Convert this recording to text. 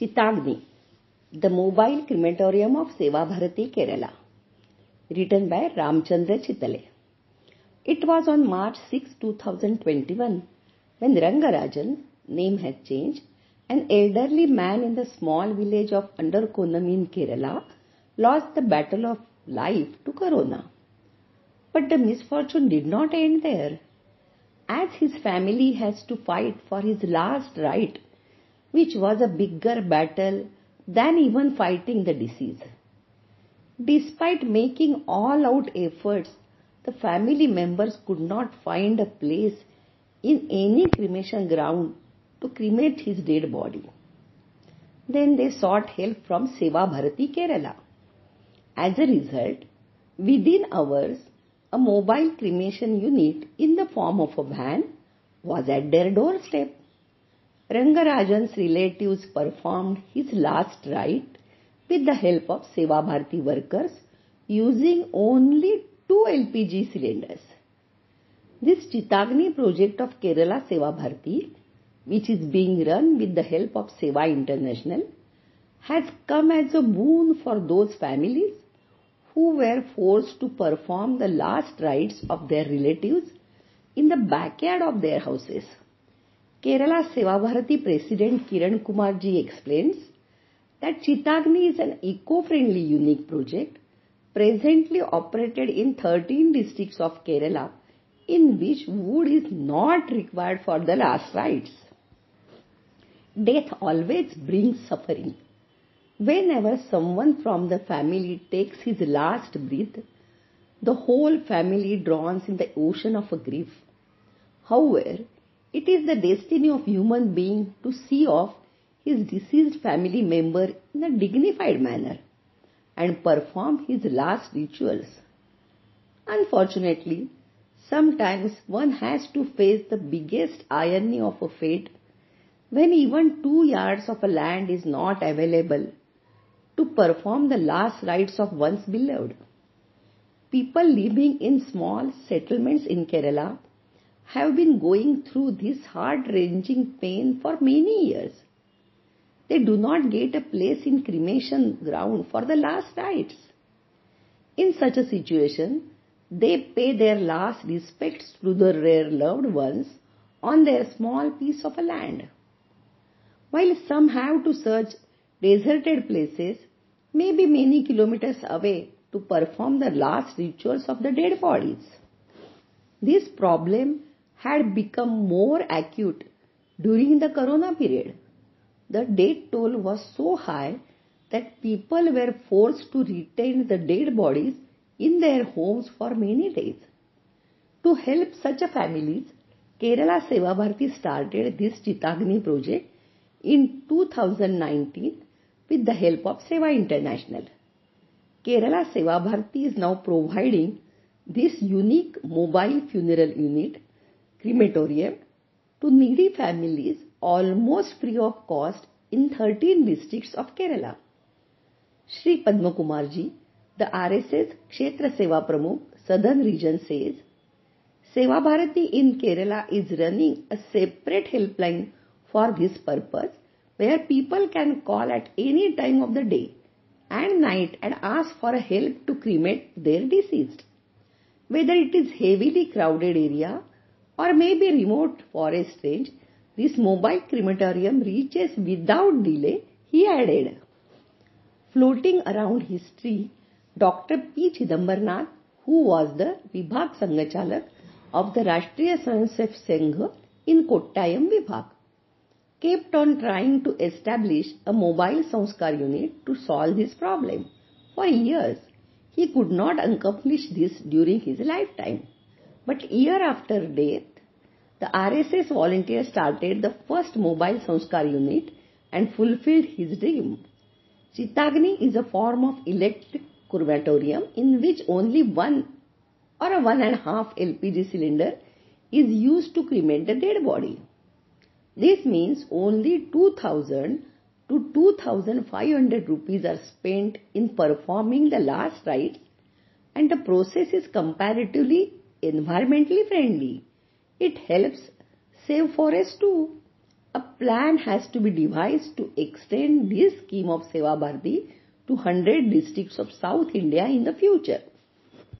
Chitagni, the mobile crematorium of Seva Bharati, Kerala. Written by Ramchandra Chitale. It was on March 6, 2021, when Rangarajan, name had changed, an elderly man in the small village of Andorkonam in Kerala, lost the battle of life to Corona. But the misfortune did not end there. As his family has to fight for his last rite which was a bigger battle than even fighting the disease. Despite making all out efforts, the family members could not find a place in any cremation ground to cremate his dead body. Then they sought help from Seva Bharati Kerala. As a result, within hours, a mobile cremation unit in the form of a van was at their doorstep. Rangarajan's relatives performed his last rite with the help of Seva Bharati workers using only two LPG cylinders. This Chitagni project of Kerala Seva Bharati, which is being run with the help of Seva International, has come as a boon for those families who were forced to perform the last rites of their relatives in the backyard of their houses. Kerala Seva Bharati President Kiran Kumarji explains that Chitagni is an eco-friendly unique project presently operated in 13 districts of Kerala in which wood is not required for the last rites. Death always brings suffering. Whenever someone from the family takes his last breath, the whole family drowns in the ocean of grief. However, it is the destiny of human being to see off his deceased family member in a dignified manner and perform his last rituals. Unfortunately, sometimes one has to face the biggest irony of a fate when even two yards of a land is not available to perform the last rites of one's beloved. People living in small settlements in Kerala have been going through this heart-wrenching pain for many years. They do not get a place in cremation ground for the last rites. In such a situation, they pay their last respects to their rare loved ones on their small piece of a land. While some have to search deserted places, maybe many kilometers away to perform the last rituals of the dead bodies. This problem had become more acute during the corona period. The death toll was so high that people were forced to retain the dead bodies in their homes for many days. To help such families, Kerala Seva Bharati started this Chitagni project in 2019 with the help of Seva International. Kerala Seva Bharati is now providing this unique mobile funeral unit crematorium to needy families almost free of cost in 13 districts of Kerala. Shri Padma Kumarji, the RSS Kshetra Seva Pramukh, Southern Region says, Seva Bharati in Kerala is running a separate helpline for this purpose where people can call at any time of the day and night and ask for help to cremate their deceased. Whether it is heavily crowded area or maybe remote forest range, this mobile crematorium reaches without delay, he added. Floating around his tree, Dr. P. Chidambarnath, who was the Vibhag Sanghchalak of the Rashtriya Swayamsevak Sangh in Kottayam Vibhag, kept on trying to establish a mobile Sanskar unit to solve this problem. For years, he could not accomplish this during his lifetime. But year after death, the RSS volunteer started the first mobile Sanskar unit and fulfilled his dream. Chitagni is a form of electric crematorium in which only one or a one and a half LPG cylinder is used to cremate the dead body. This means only 2000 to 2500 rupees are spent in performing the last rites and the process is comparatively environmentally friendly. It helps save forests too. a plan has to be devised to extend this scheme of Seva Bharti to 100 districts of South India in the future.